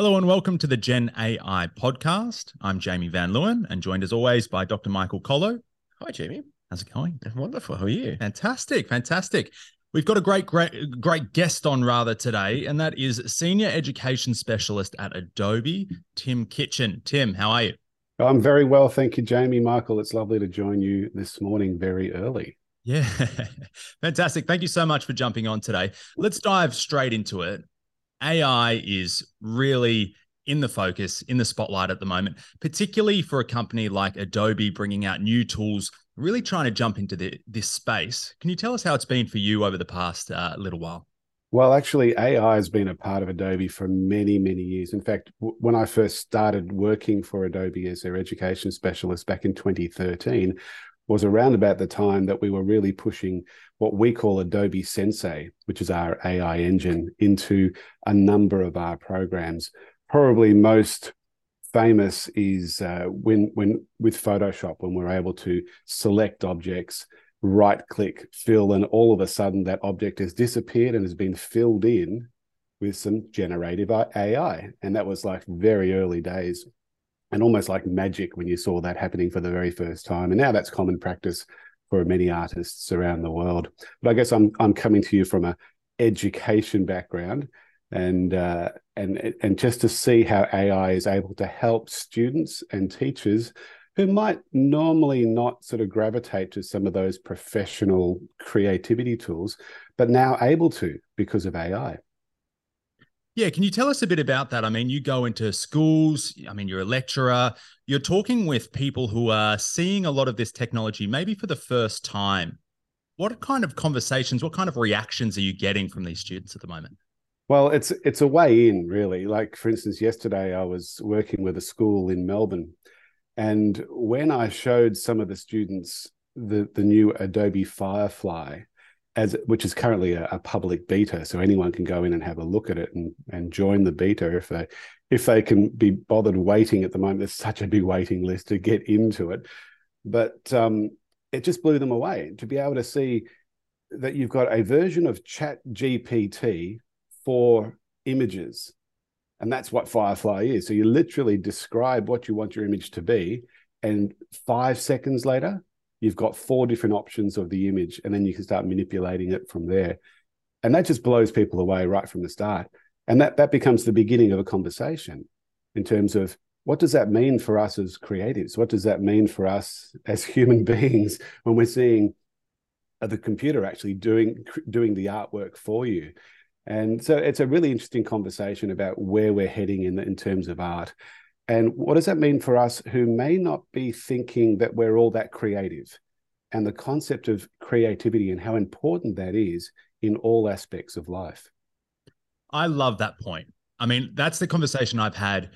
Hello and welcome to the Gen AI podcast. I'm Jamie Van Leeuwen and joined as always by Dr. Michael Kollo. Hi, Jamie. How's it going? Wonderful. How are you? Fantastic, fantastic. We've got a great, great, great guest on rather today, and that is Senior Education Specialist at Adobe, Tim Kitchen. Tim, how are you? I'm very well, thank you, Jamie. Michael, it's lovely to join you this morning very early. Yeah, fantastic. Thank you so much for jumping on today. Let's dive straight into it. AI is really in the focus, in the spotlight at the moment, particularly for a company like Adobe bringing out new tools, really trying to jump into the, this space. Can you tell us how it's been for you over the past uh, little while? Well, actually, AI has been a part of Adobe for many, many years. In fact, w- when I first started working for Adobe as their education specialist back in 2013, was around about the time that we were really pushing what we call Adobe Sensei, which is our AI engine, into a number of our programs. Probably most famous is uh, when when with Photoshop when we're able to select objects, right click, fill, and all of a sudden that object has disappeared and has been filled in with some generative AI, and that was like very early days and almost like magic when you saw that happening for the very first time. And now that's common practice for many artists around the world. But I guess I'm I'm coming to you from a education background, and uh, and and just to see how AI is able to help students and teachers who might normally not sort of gravitate to some of those professional creativity tools, but now able to because of AI. Yeah, can you tell us a bit about that? I mean, you go into schools, I mean, you're a lecturer, you're talking with people who are seeing a lot of this technology maybe for the first time. What kind of conversations, what kind of reactions are you getting from these students at the moment? Well, it's it's a way in, really. Like for instance, yesterday I was working with a school in Melbourne, and when I showed some of the students the the new Adobe Firefly, as which is currently a, a, public beta, so anyone can go in and have a look at it and and join the beta if they if they can be bothered waiting at the moment. There's such a big waiting list to get into it, but um, it just blew them away to be able to see that you've got a version of Chat GPT for images, and that's what Firefly is. So you literally describe what you want your image to be, and five seconds later you've got four different options of the image, and then you can start manipulating it from there. And that just blows people away right from the start. And that that becomes the beginning of a conversation in terms of what does that mean for us as creatives? What does that mean for us as human beings when we're seeing the computer actually doing doing the artwork for you? And so it's a really interesting conversation about where we're heading in in terms of art. And what does that mean for us who may not be thinking that we're all that creative? And the concept of creativity and how important that is in all aspects of life. I love that point. I mean, that's the conversation I've had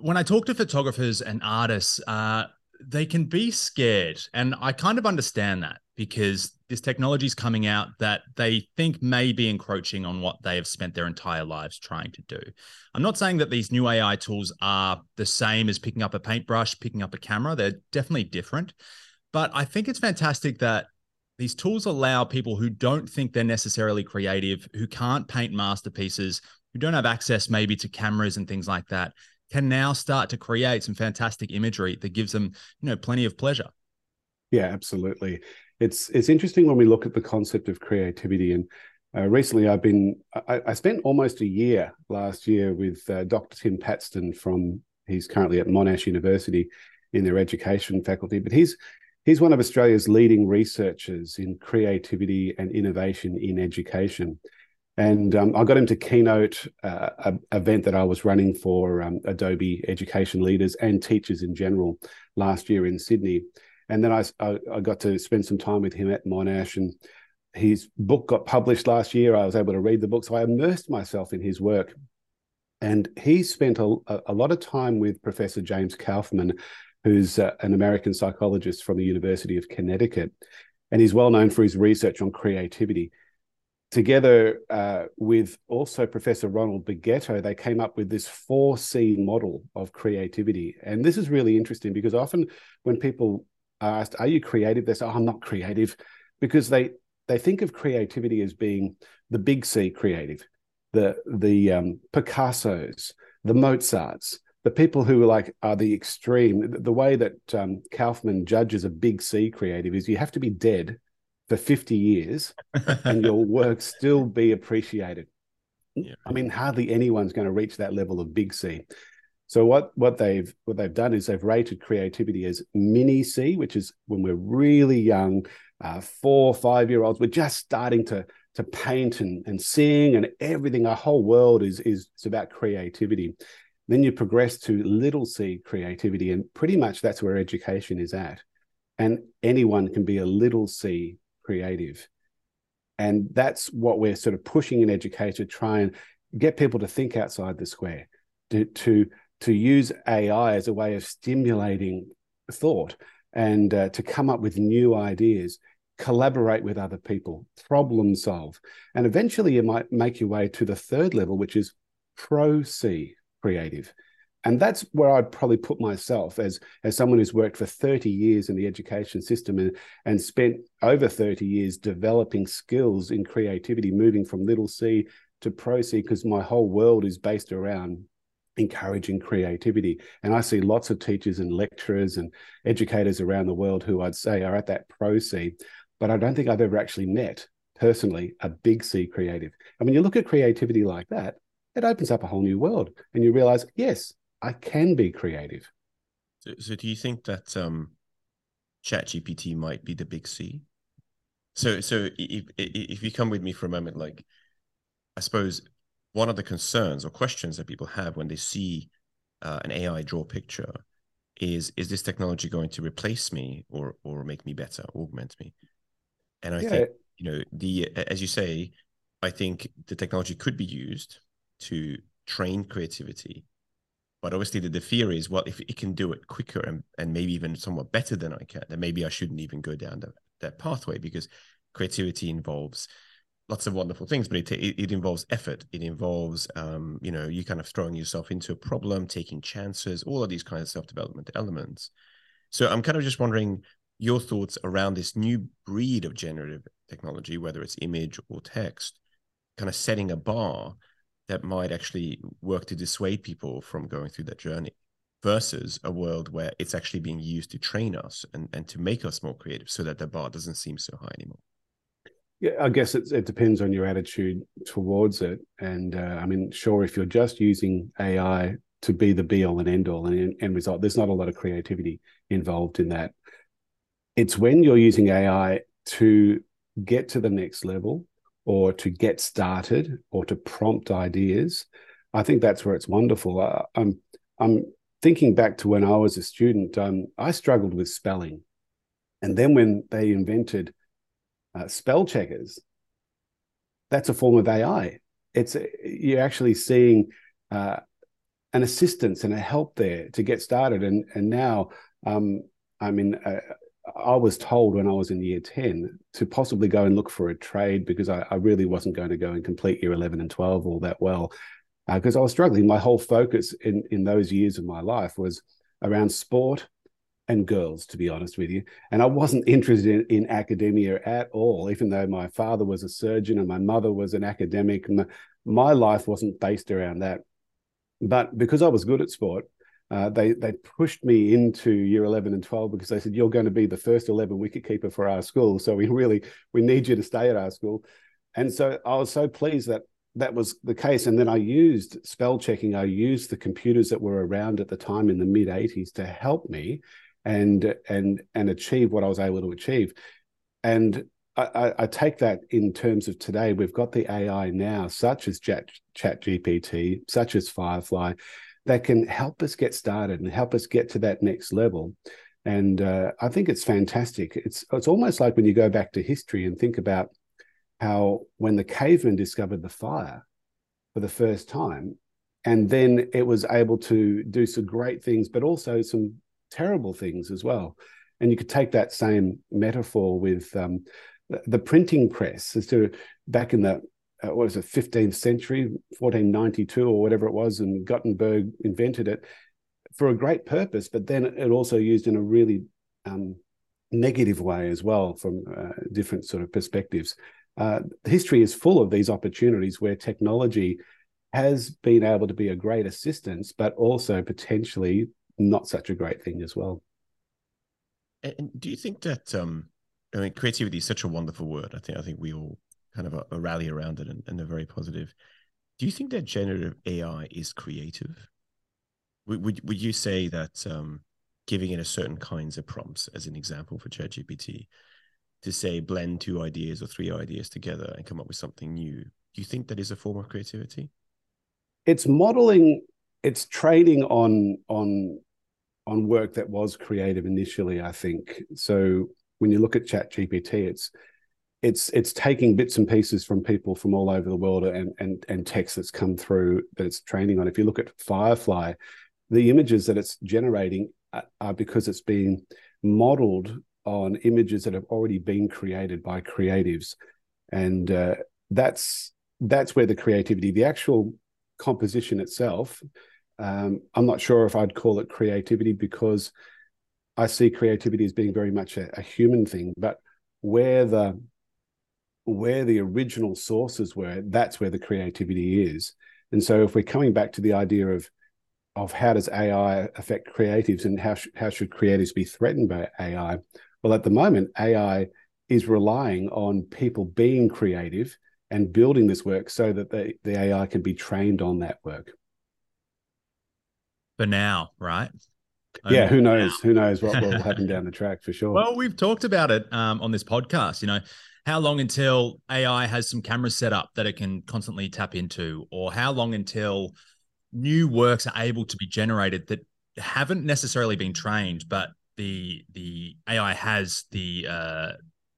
when I talk to photographers and artists. Uh, they can be scared, and I kind of understand that because this technology is coming out that they think may be encroaching on what they have spent their entire lives trying to do. I'm not saying that these new AI tools are the same as picking up a paintbrush, picking up a camera. They're definitely different. But I think it's fantastic that these tools allow people who don't think they're necessarily creative, who can't paint masterpieces, who don't have access maybe to cameras and things like that, can now start to create some fantastic imagery that gives them, you know, plenty of pleasure. Yeah, absolutely it's it's interesting when we look at the concept of creativity and uh, recently i've been I, I, spent almost a year last year with uh, dr tim patston from he's currently at monash university in their education faculty but he's he's one of australia's leading researchers in creativity and innovation in education and um, I got him to keynote uh, event that I was running for um, Adobe education leaders and teachers in general last year in Sydney. And then I, I, I got to spend some time with him at Monash, and his book got published last year. I was able to read the book, so I immersed myself in his work. And he spent a, a lot of time with Professor James Kaufman, who's uh, an American psychologist from the University of Connecticut. And he's well known for his research on creativity. Together uh, with also Professor Ronald Beghetto, they came up with this 4C model of creativity. And this is really interesting because often when people asked, "Are you creative?" They say, oh, "I'm not creative," because they they think of creativity as being the big C creative, the the um, Picasso's, the Mozarts, the people who are like are the extreme. The way that um, Kaufman judges a big C creative is you have to be dead for 50 years and your work still be appreciated. Yeah. I mean, hardly anyone's going to reach that level of big C. So what what they've what they've done is they've rated creativity as mini C, which is when we're really young, uh, four five year olds, we're just starting to to paint and, and sing and everything. Our whole world is is it's about creativity. Then you progress to little c creativity, and pretty much that's where education is at. And anyone can be a little c creative. And that's what we're sort of pushing in education to try and get people to think outside the square, to, to, to use AI as a way of stimulating thought and uh, to come up with new ideas, collaborate with other people, problem solve. And eventually you might make your way to the third level, which is pro C creative. And that's where I'd probably put myself as, as someone who's worked for 30 years in the education system and, and spent over 30 years developing skills in creativity, moving from little c to pro C, because my whole world is based around encouraging creativity. And I see lots of teachers and lecturers and educators around the world who I'd say are at that pro C, but I don't think I've ever actually met personally a big C creative. And when you look at creativity like that, it opens up a whole new world and you realize, yes, I can be creative. So, so do you think that um, ChatGPT might be the big C? So, so if, if you come with me for a moment, like, I suppose one of the concerns or questions that people have when they see uh, an AI draw picture is, is this technology going to replace me or, or make me better, augment me? And I yeah. think, you know, the, as you say, I think the technology could be used to train creativity but obviously, the, the fear is, well, if it can do it quicker and, and maybe even somewhat better than I can, then maybe I shouldn't even go down that, that pathway because creativity involves lots of wonderful things, but it, it, it involves effort. It involves, um, you know, you kind of throwing yourself into a problem, taking chances, all of these kinds of self development elements. So I'm kind of just wondering your thoughts around this new breed of generative technology, whether it's image or text, kind of setting a bar that might actually work to dissuade people from going through that journey versus a world where it's actually being used to train us and, and to make us more creative so that the bar doesn't seem so high anymore yeah i guess it, it depends on your attitude towards it and uh, i mean sure if you're just using ai to be the be all and end all and end result there's not a lot of creativity involved in that it's when you're using ai to get to the next level or to get started or to prompt ideas. I think that's where it's wonderful. I, I'm I'm thinking back to when I was a student. Um, I struggled with spelling, and then when they invented uh, spell checkers, that's a form of AI. It's you're actually seeing uh, an assistance and a help there to get started, and and now um, I mean, uh, I was told when I was in year 10 to possibly go and look for a trade because I, I really wasn't going to go and complete year 11 and 12 all that well because uh, I was struggling. My whole focus in, in those years of my life was around sport and girls, to be honest with you. And I wasn't interested in, in academia at all, even though my father was a surgeon and my mother was an academic. My, my life wasn't based around that. But because I was good at sport, uh, they they pushed me into year 11 and 12 because they said you're going to be the first 11 wicketkeeper for our school so we really we need you to stay at our school and so i was so pleased that that was the case and then i used spell checking i used the computers that were around at the time in the mid 80s to help me and and and achieve what i was able to achieve and I, I, take that in terms of today. We've got the AI now, such as Chat, Chat GPT, such as Firefly, that can help us get started and help us get to that next level. And uh, I think it's fantastic. It's it's almost like when you go back to history and think about how when the cavemen discovered the fire for the first time, and then it was able to do some great things, but also some terrible things as well. And you could take that same metaphor with um, the printing press as to back in the uh, what was it, 15th century, 1492 or whatever it was, and Gutenberg invented it for a great purpose, but then it also used in a really um, negative way as well from uh, different sort of perspectives. Uh, history is full of these opportunities where technology has been able to be a great assistance, but also potentially not such a great thing as well. And do you think that um, I mean, creativity is such a wonderful word. I think I think we all kind of a, a rally around it and, and are very positive. Do you think that generative AI is creative? Would would, would you say that um, giving it a certain kinds of prompts, as an example for ChatGPT, to say blend two ideas or three ideas together and come up with something new, do you think that is a form of creativity? It's modeling. It's training on on on work that was creative initially. I think so when you look at chat gpt it's it's it's taking bits and pieces from people from all over the world and and and text that's come through that it's training on if you look at firefly the images that it's generating are because it's being modeled on images that have already been created by creatives and uh, that's that's where the creativity the actual composition itself um, i'm not sure if i'd call it creativity because I see creativity as being very much a, a human thing, but where the where the original sources were, that's where the creativity is. And so, if we're coming back to the idea of of how does AI affect creatives and how sh- how should creatives be threatened by AI? Well, at the moment, AI is relying on people being creative and building this work so that the, the AI can be trained on that work. For now, right? yeah, who knows? Who knows what will happen down the track for sure. Well, we've talked about it um, on this podcast. You know, how long until AI has some cameras set up that it can constantly tap into, or how long until new works are able to be generated that haven't necessarily been trained, but the the AI has the uh,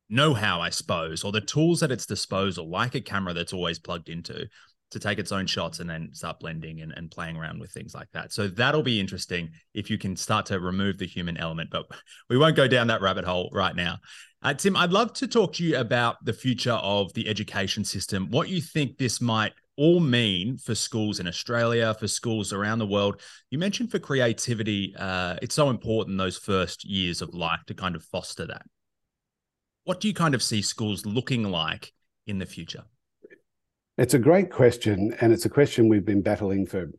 know-how, I suppose, or the tools at its disposal, like a camera that's always plugged into, to take its own shots and then start blending and, and playing around with things like that. So that'll be interesting if you can start to remove the human element, but we won't go down that rabbit hole right now. Uh, Tim, I'd love to talk to you about the future of the education system, what you think this might all mean for schools in Australia, for schools around the world. You mentioned for creativity, uh, it's so important those first years of life to kind of foster that. What do you kind of see schools looking like in the future? It's a great question, and it's a question we've been battling for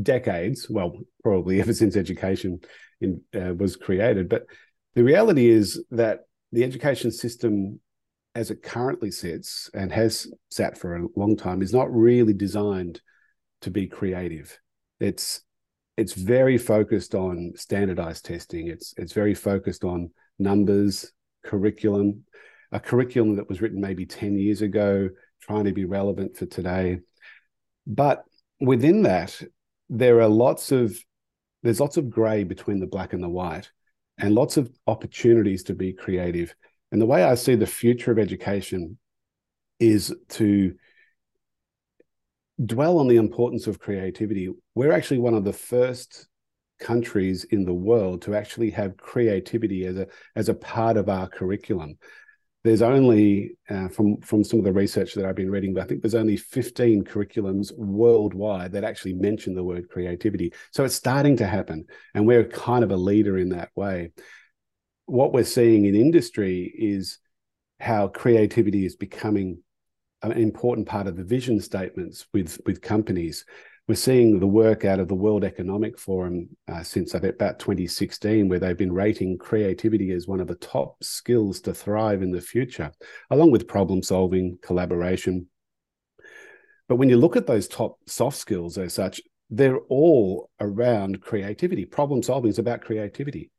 decades. Well, probably ever since education in, uh, was created. But the reality is that the education system, as it currently sits and has sat for a long time, is not really designed to be creative. It's it's very focused on standardized testing. It's it's very focused on numbers, curriculum, a curriculum that was written maybe 10 years ago trying to be relevant for today. But within that, there are lots of there's lots of gray between the black and the white, and lots of opportunities to be creative. And the way I see the future of education is to dwell on the importance of creativity. We're actually one of the first countries in the world to actually have creativity as a as a part of our curriculum there's only uh, from from some of the research that I've been reading, but I think there's only 15 curriculums worldwide that actually mention the word creativity. So it's starting to happen, and we're kind of a leader in that way. What we're seeing in industry is how creativity is becoming an important part of the vision statements with with companies we're seeing the work out of the World Economic Forum uh, since about 2016, where they've been rating creativity as one of the top skills to thrive in the future, along with problem solving, collaboration. But when you look at those top soft skills as such, they're all around creativity. Problem solving is about creativity.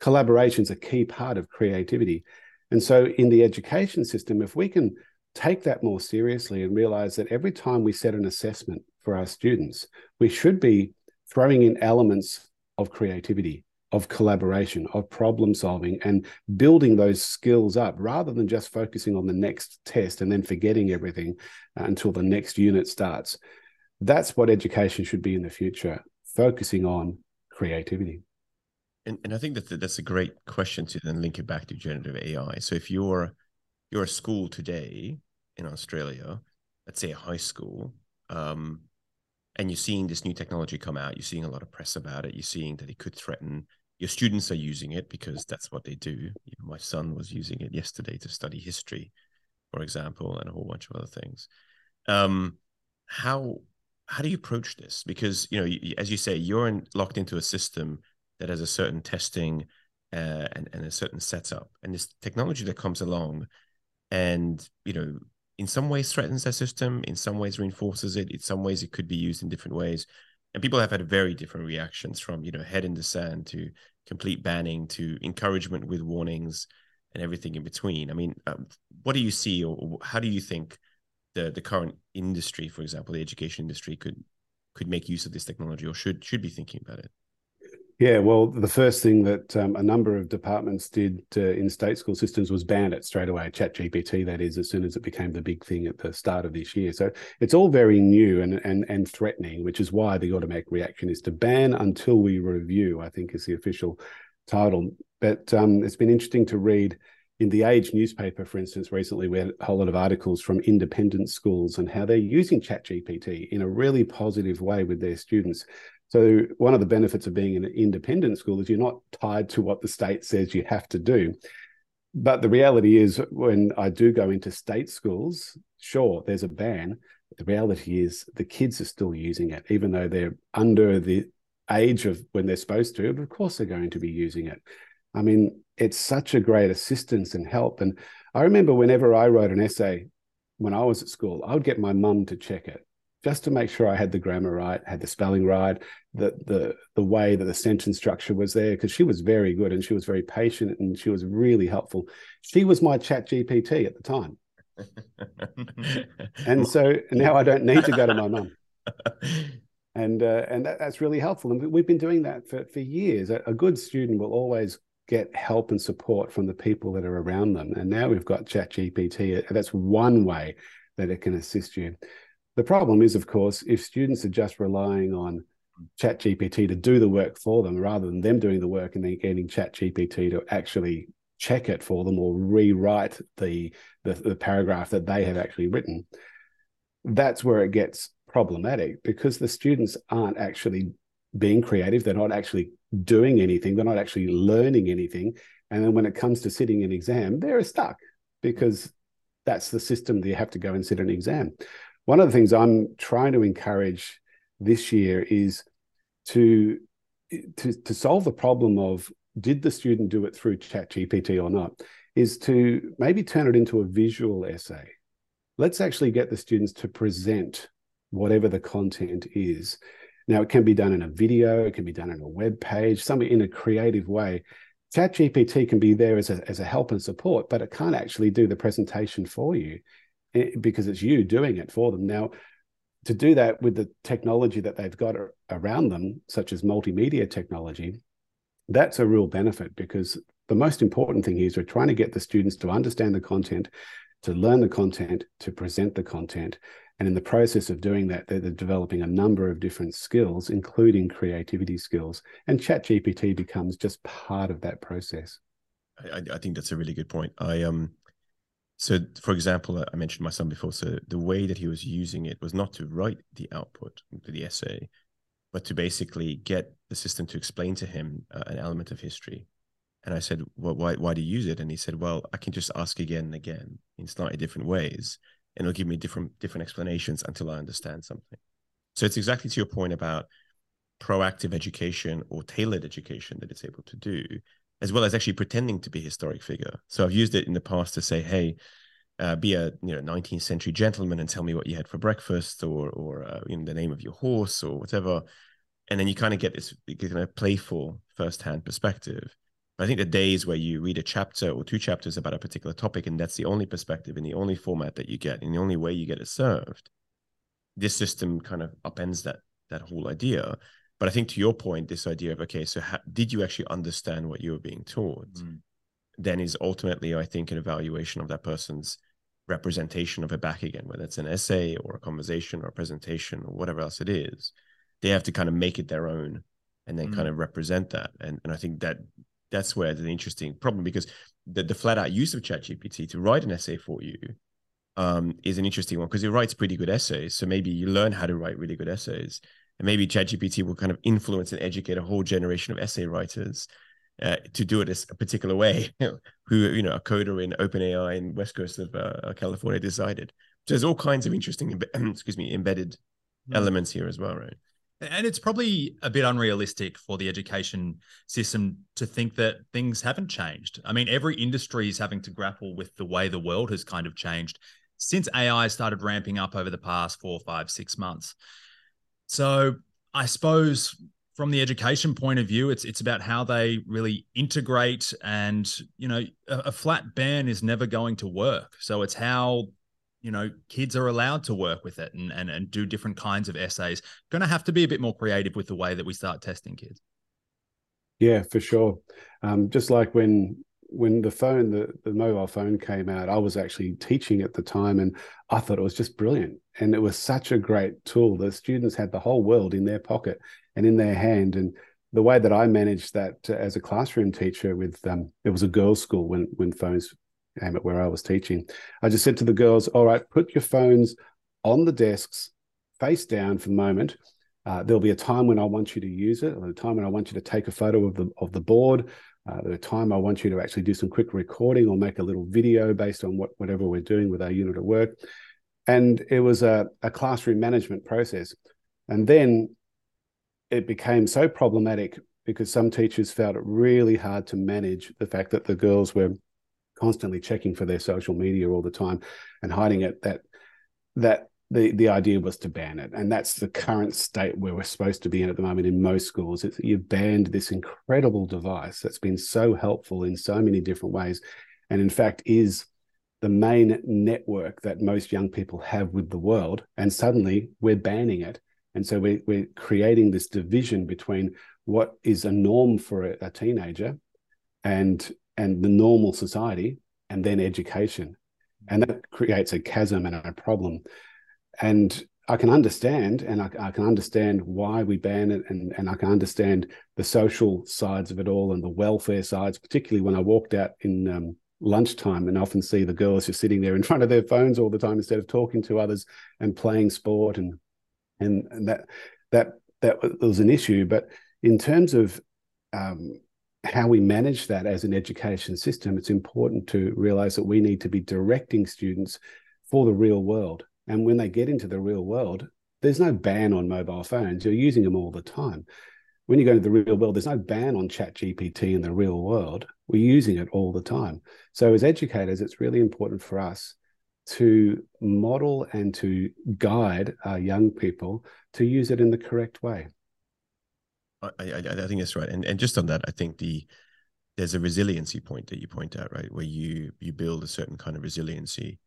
Collaboration is a key part of creativity. And so, in the education system, if we can take that more seriously and realize that every time we set an assessment for our students, we should be throwing in elements of creativity, of collaboration, of problem solving, and building those skills up rather than just focusing on the next test and then forgetting everything uh, until the next unit starts. That's what education should be in the future, focusing on creativity. And, and I think that that's a great question to then link it back to generative AI. So if you're you're a school today in Australia, let's say a high school, um, and you're seeing this new technology come out, you're seeing a lot of press about it, you're seeing that it could threaten your students are using it because that's what they do. my son was using it yesterday to study history, for example, and a whole bunch of other things. Um, how how do you approach this? Because you know, as you say, you're in, locked into a system that has a certain testing uh, and, and a certain setup, and this technology that comes along, and you know, in some ways threatens that system, in some ways reinforces it, in some ways it could be used in different ways, and people have had very different reactions from you know head in the sand to complete banning to encouragement with warnings and everything in between. I mean, um, what do you see, or how do you think the the current industry, for example, the education industry, could could make use of this technology, or should should be thinking about it? Yeah, well, the first thing that um, a number of departments did uh, in state school systems was ban it straight away. Chat GPT, that is, as soon as it became the big thing at the start of this year. So it's all very new and and and threatening, which is why the automatic reaction is to ban until we review. I think is the official title. But um, it's been interesting to read in the Age newspaper, for instance, recently we had a whole lot of articles from independent schools and how they're using ChatGPT in a really positive way with their students. So one of the benefits of being an independent school is you're not tied to what the state says you have to do. But the reality is, when I do go into state schools, sure, there's a ban. But the reality is, the kids are still using it, even though they're under the age of when they're supposed to. But of course, they're going to be using it. I mean, it's such a great assistance and help. And I remember whenever I wrote an essay when I was at school, I would get my mum to check it just to make sure I had the grammar right, had the spelling right, the the the way that the sentence structure was there, because she was very good and she was very patient and she was really helpful. She was my chat GPT at the time. and so now I don't need to go to my mum. And uh, and that, that's really helpful. And we've been doing that for, for years. A, a good student will always get help and support from the people that are around them. And now we've got ChatGPT. That's one way that it can assist you. The problem is, of course, if students are just relying on ChatGPT to do the work for them rather than them doing the work and then getting ChatGPT to actually check it for them or rewrite the, the, the paragraph that they have actually written, that's where it gets problematic because the students aren't actually being creative. They're not actually doing anything. They're not actually learning anything. And then when it comes to sitting an exam, they're stuck because that's the system that you have to go and sit an exam. One of the things I'm trying to encourage this year is to to, to solve the problem of did the student do it through chat gpt or not is to maybe turn it into a visual essay. Let's actually get the students to present whatever the content is. Now, it can be done in a video, it can be done in a web page, something in a creative way. ChatGPT can be there as a, as a help and support, but it can't actually do the presentation for you eh, because it's you doing it for them. Now, to do that with the technology that they've got around them, such as multimedia technology, that's a real benefit because the most important thing is we're trying to get the students to understand the content, to learn the content, to present the content. And in the process of doing that, they're, they're developing a number of different skills, including creativity skills. And ChatGPT becomes just part of that process. I, I think that's a really good point. I um, so for example, I mentioned my son before. So the way that he was using it was not to write the output, the essay, but to basically get the system to explain to him uh, an element of history. And I said, "Well, why why do you use it?" And he said, "Well, I can just ask again and again in slightly different ways." and it'll give me different different explanations until I understand something. So it's exactly to your point about proactive education or tailored education that it's able to do, as well as actually pretending to be a historic figure. So I've used it in the past to say, hey, uh, be a you know 19th century gentleman and tell me what you had for breakfast or or uh, you know, the name of your horse or whatever, and then you kind of get this kind of playful first-hand perspective. I think the days where you read a chapter or two chapters about a particular topic and that's the only perspective and the only format that you get and the only way you get it served, this system kind of upends that that whole idea. But I think to your point, this idea of okay, so did you actually understand what you were being taught? Mm. Then is ultimately, I think, an evaluation of that person's representation of it back again, whether it's an essay or a conversation or a presentation or whatever else it is. They have to kind of make it their own and then mm. kind of represent that. And and I think that that's where the interesting problem because the, the flat out use of ChatGPT to write an essay for you um, is an interesting one because it writes pretty good essays. So maybe you learn how to write really good essays, and maybe ChatGPT will kind of influence and educate a whole generation of essay writers uh, to do it a particular way. who you know a coder in OpenAI in West Coast of uh, California decided. So there's all kinds of interesting, excuse me, embedded elements here as well, right? And it's probably a bit unrealistic for the education system to think that things haven't changed. I mean, every industry is having to grapple with the way the world has kind of changed since AI started ramping up over the past four, five, six months. So I suppose from the education point of view, it's it's about how they really integrate and you know a, a flat ban is never going to work. So it's how you know kids are allowed to work with it and and, and do different kinds of essays. Going to have to be a bit more creative with the way that we start testing kids. Yeah for sure. Um, just like when when the phone the, the mobile phone came out i was actually teaching at the time and i thought it was just brilliant and it was such a great tool the students had the whole world in their pocket and in their hand and the way that i managed that uh, as a classroom teacher with um, it was a girls school when when phones came at where I was teaching. I just said to the girls, all right, put your phones on the desks, face down for the moment. Uh, there'll be a time when I want you to use it, or a time when I want you to take a photo of the of the board. Uh, there's a time I want you to actually do some quick recording or make a little video based on what whatever we're doing with our unit of work. And it was a, a classroom management process. And then it became so problematic because some teachers felt it really hard to manage the fact that the girls were constantly checking for their social media all the time and hiding it that that the the idea was to ban it. And that's the current state where we're supposed to be in at the moment in most schools. It's you've banned this incredible device that's been so helpful in so many different ways. And in fact is the main network that most young people have with the world. And suddenly we're banning it. And so we're, we're creating this division between what is a norm for a, a teenager and and the normal society and then education. And that creates a chasm and a problem and i can understand and i, I can understand why we ban it and, and i can understand the social sides of it all and the welfare sides particularly when i walked out in um, lunchtime and often see the girls just sitting there in front of their phones all the time instead of talking to others and playing sport and and, and that that that was an issue but in terms of um, how we manage that as an education system, it's important to realize that we need to be directing students for the real world. And when they get into the real world, there's no ban on mobile phones. You're using them all the time. When you go into the real world, there's no ban on chat GPT in the real world. We're using it all the time. So as educators, it's really important for us to model and to guide our young people to use it in the correct way. I, I, I think that's right. And and just on that, I think the there's a resiliency point that you point out, right, where you you build a certain kind of resiliency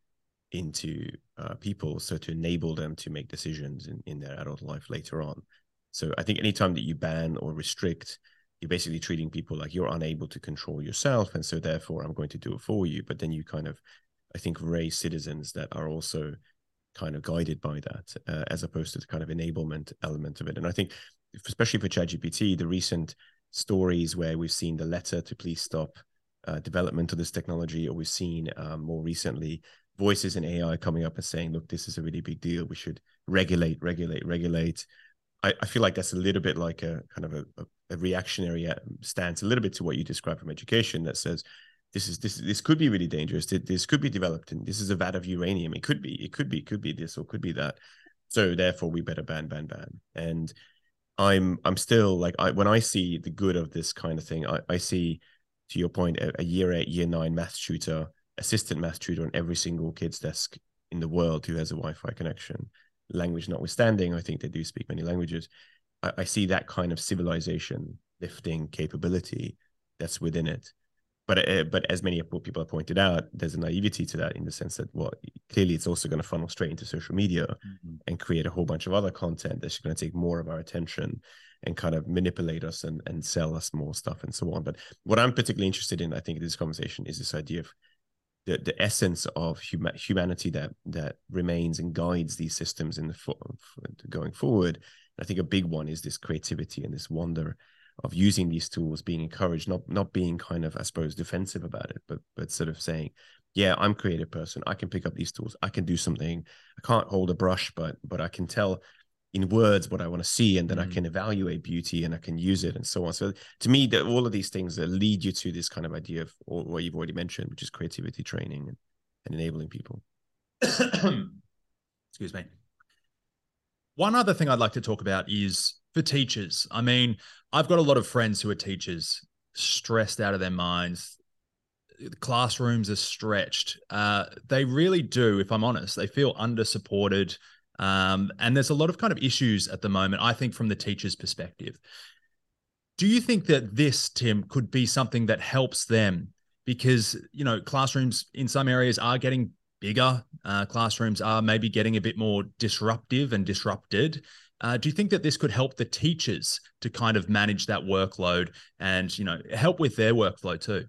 into uh, people, so to enable them to make decisions in, in their adult life later on. So I think anytime that you ban or restrict, you're basically treating people like you're unable to control yourself, and so therefore I'm going to do it for you. But then you kind of, I think, raise citizens that are also kind of guided by that, uh, as opposed to the kind of enablement element of it. And I think especially for ChatGPT, the recent stories where we've seen the letter to please stop uh, development of this technology, or we've seen um, more recently voices in AI coming up and saying, look, this is a really big deal. We should regulate, regulate, regulate. I, I feel like that's a little bit like a kind of a, a, a reactionary uh, stance, a little bit to what you described from education that says, this is this this could be really dangerous. This could be developed, and this is a vat of uranium. It could be, it could be, it could be this or could be that. So therefore, we better ban, ban, ban. And I'm I'm still like I when I see the good of this kind of thing, I, I see to your point a, a year eight, year nine math tutor, assistant math tutor on every single kid's desk in the world who has a Wi-Fi connection. Language notwithstanding, I think they do speak many languages. I, I see that kind of civilization lifting capability that's within it but uh, but as many people have pointed out, there's a naivety to that in the sense that well, clearly it's also going to funnel straight into social media mm-hmm. and create a whole bunch of other content that's going to take more of our attention and kind of manipulate us and and sell us more stuff and so on. But what I'm particularly interested in, I think, in this conversation is this idea of the, the essence of huma- humanity that that remains and guides these systems in the going forward. I think a big one is this creativity and this wonder of using these tools being encouraged not not being kind of i suppose defensive about it but but sort of saying yeah i'm a creative person. I can pick up these tools. I can do something. I can't hold a brush but but i can tell in words what i want to see and then mm-hmm. i can evaluate beauty and i can use it and so on so to me that all of these things that lead you to this kind of idea of what you've already mentioned which is creativity training and, and enabling people excuse me One other thing I'd like to talk about is for teachers. I mean, I've got a lot of friends who are teachers, stressed out of their minds. Classrooms are stretched. Uh, they really do, if I'm honest. They feel under supported. Um, and there's a lot of kind of issues at the moment, I think, from the teacher's perspective. Do you think that this, Tim, could be something that helps them? Because, you know, classrooms in some areas are getting bigger. Uh, classrooms are maybe getting a bit more disruptive and disrupted. Uh, do you think that this could help the teachers to kind of manage that workload and you know help with their workflow too?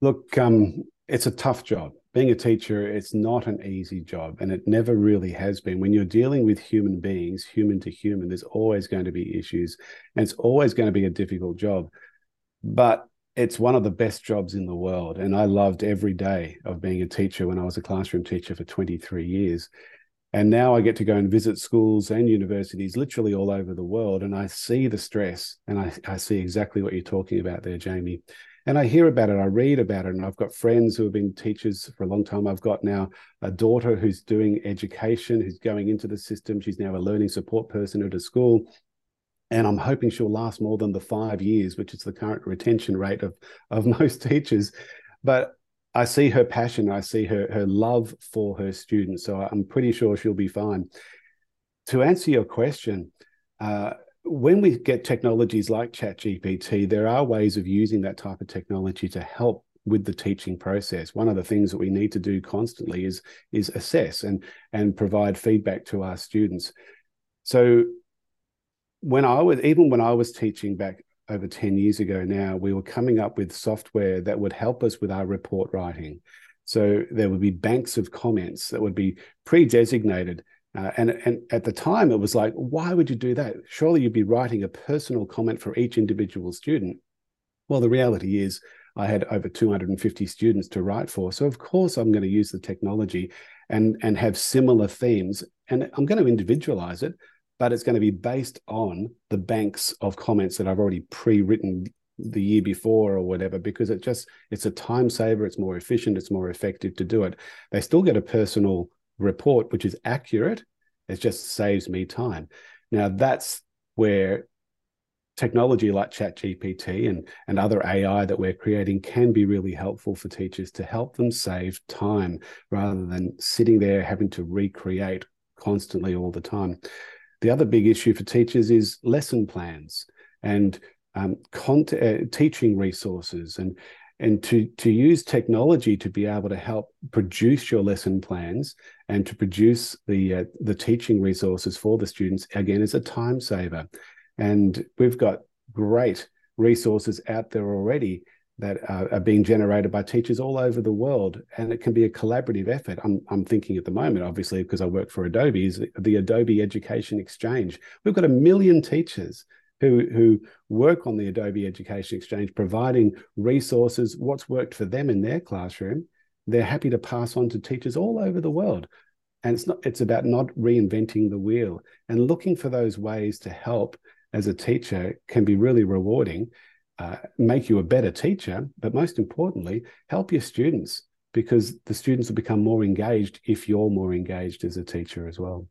Look, um, it's a tough job. Being a teacher, it's not an easy job, and it never really has been. When you're dealing with human beings, human to human, there's always going to be issues, and it's always going to be a difficult job. But it's one of the best jobs in the world, and I loved every day of being a teacher when I was a classroom teacher for 23 years. And now I get to go and visit schools and universities literally all over the world. And I see the stress and I, I see exactly what you're talking about there, Jamie. And I hear about it, I read about it, and I've got friends who have been teachers for a long time. I've got now a daughter who's doing education, who's going into the system. She's now a learning support person at a school. And I'm hoping she'll last more than the five years, which is the current retention rate of, of most teachers. But I see her passion. I see her her love for her students. So I'm pretty sure she'll be fine. To answer your question, uh, when we get technologies like ChatGPT, there are ways of using that type of technology to help with the teaching process. One of the things that we need to do constantly is is assess and and provide feedback to our students. So when I was even when I was teaching back over 10 years ago now, we were coming up with software that would help us with our report writing. So there would be banks of comments that would be pre-designated. Uh, and, and at the time, it was like, why would you do that? Surely you'd be writing a personal comment for each individual student. Well, the reality is, I had over 250 students to write for. So, of course, I'm going to use the technology and, and have similar themes. And I'm going to individualize it but it's going to be based on the banks of comments that I've already pre-written the year before or whatever because it just it's a time saver it's more efficient it's more effective to do it they still get a personal report which is accurate it just saves me time. Now that's where technology like chat gpt and and other ai that we're creating can be really helpful for teachers to help them save time rather than sitting there having to recreate constantly all the time. The other big issue for teachers is lesson plans and um, content, uh, teaching resources and and to to use technology to be able to help produce your lesson plans and to produce the uh, the teaching resources for the students again is a time saver. And we've got great resources out there already that are, are, being generated by teachers all over the world and it can be a collaborative effort. I'm, I'm thinking at the moment obviously because i work for adobe is the adobe education exchange. We've got a million teachers who, who work on the adobe education exchange providing resources what's worked for them in their classroom they're happy to pass on to teachers all over the world and it's not it's about not reinventing the wheel and looking for those ways to help as a teacher can be really rewarding uh, make you a better teacher, but most importantly, help your students because the students will become more engaged if you're more engaged as a teacher as well.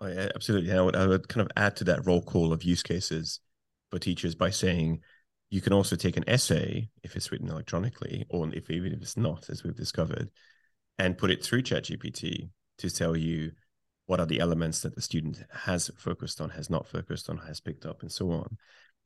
Oh, yeah, absolutely. I would, I would kind of add to that roll call of use cases for teachers by saying you can also take an essay if it's written electronically, or if even if it's not, as we've discovered, and put it through ChatGPT to tell you what are the elements that the student has focused on, has not focused on, has picked up, and so on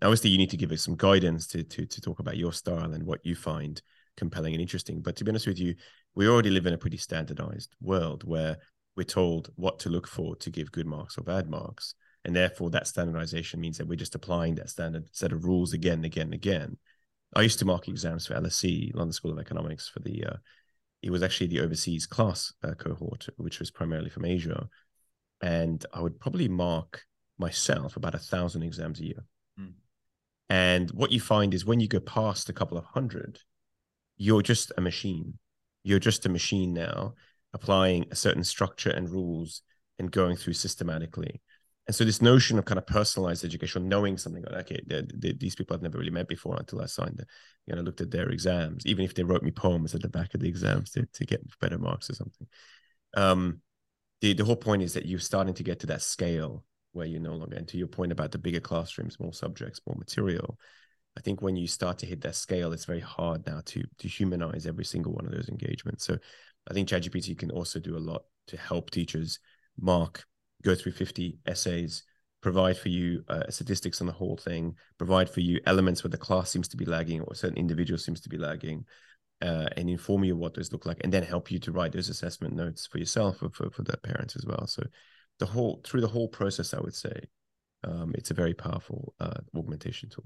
obviously you need to give us some guidance to to to talk about your style and what you find compelling and interesting. But to be honest with you, we already live in a pretty standardized world where we're told what to look for to give good marks or bad marks. And therefore, that standardization means that we're just applying that standard set of rules again and again and again. I used to mark exams for LSE, London School of Economics, for the, uh, it was actually the overseas class uh, cohort, which was primarily from Asia. And I would probably mark myself about a thousand exams a year. Mm. And what you find is when you go past a couple of hundred, you're just a machine. You're just a machine now, applying a certain structure and rules and going through systematically. And so this notion of kind of personalized education, knowing something like, okay, they're, they're, these people I've never really met before until I signed, the, you know, looked at their exams, even if they wrote me poems at the back of the exams to, to get better marks or something. Um, the, the whole point is that you're starting to get to that scale where you're no longer, and to your point about the bigger classrooms, more subjects, more material. I think when you start to hit that scale, it's very hard now to to humanize every single one of those engagements. So I think ChatGPT can also do a lot to help teachers mark, go through 50 essays, provide for you uh, statistics on the whole thing, provide for you elements where the class seems to be lagging or certain individual seems to be lagging, uh, and inform you what those look like, and then help you to write those assessment notes for yourself or for, for the parents as well. So the whole through the whole process, I would say um, it's a very powerful uh, augmentation tool.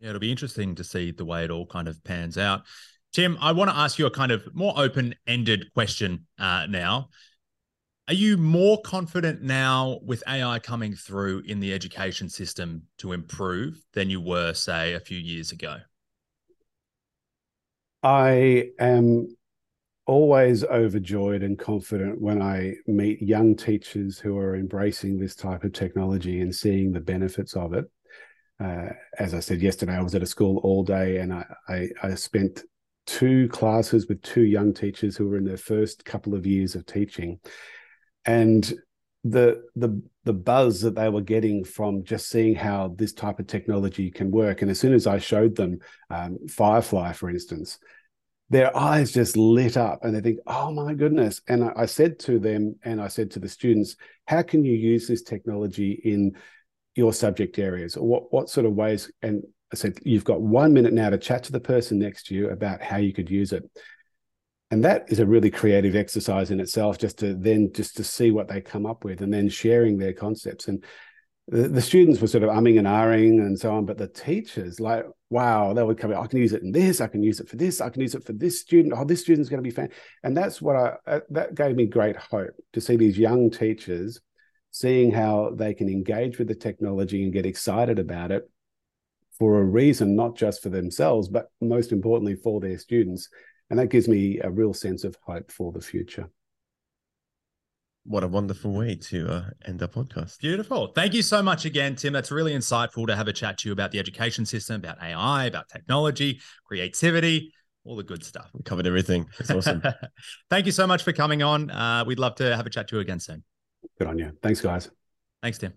Yeah, it'll be interesting to see the way it all kind of pans out. Tim, I want to ask you a kind of more open ended question uh, now. Are you more confident now with AI coming through in the education system to improve than you were, say, a few years ago? I am always overjoyed and confident when I meet young teachers who are embracing this type of technology and seeing the benefits of it. Uh, as I said yesterday, I was at a school all day and I, I, I spent two classes with two young teachers who were in their first couple of years of teaching. And the the the buzz that they were getting from just seeing how this type of technology can work. And as soon as I showed them um, Firefly, for instance, their eyes just lit up and they think, oh my goodness. And I, I said to them, and I said to the students, how can you use this technology in your subject areas? Or what, what sort of ways? And I said, you've got one minute now to chat to the person next to you about how you could use it. And that is a really creative exercise in itself just to then just to see what they come up with and then sharing their concepts. And the, the students were sort of umming and ahhing and so on but the teachers like wow they would come i can use it in this i can use it for this i can use it for this student oh this student's going to be fan and that's what i uh, that gave me great hope to see these young teachers seeing how they can engage with the technology and get excited about it for a reason not just for themselves but most importantly for their students and that gives me a real sense of hope for the future. What a wonderful way to uh, end our podcast. Beautiful. Thank you so much again, Tim. That's really insightful to have a chat to you about the education system, about AI, about technology, creativity, all the good stuff. We covered everything. It's awesome. Thank you so much for coming on. Uh, we'd love to have a chat to you again soon. Good on you. Thanks, guys. Thanks, Tim.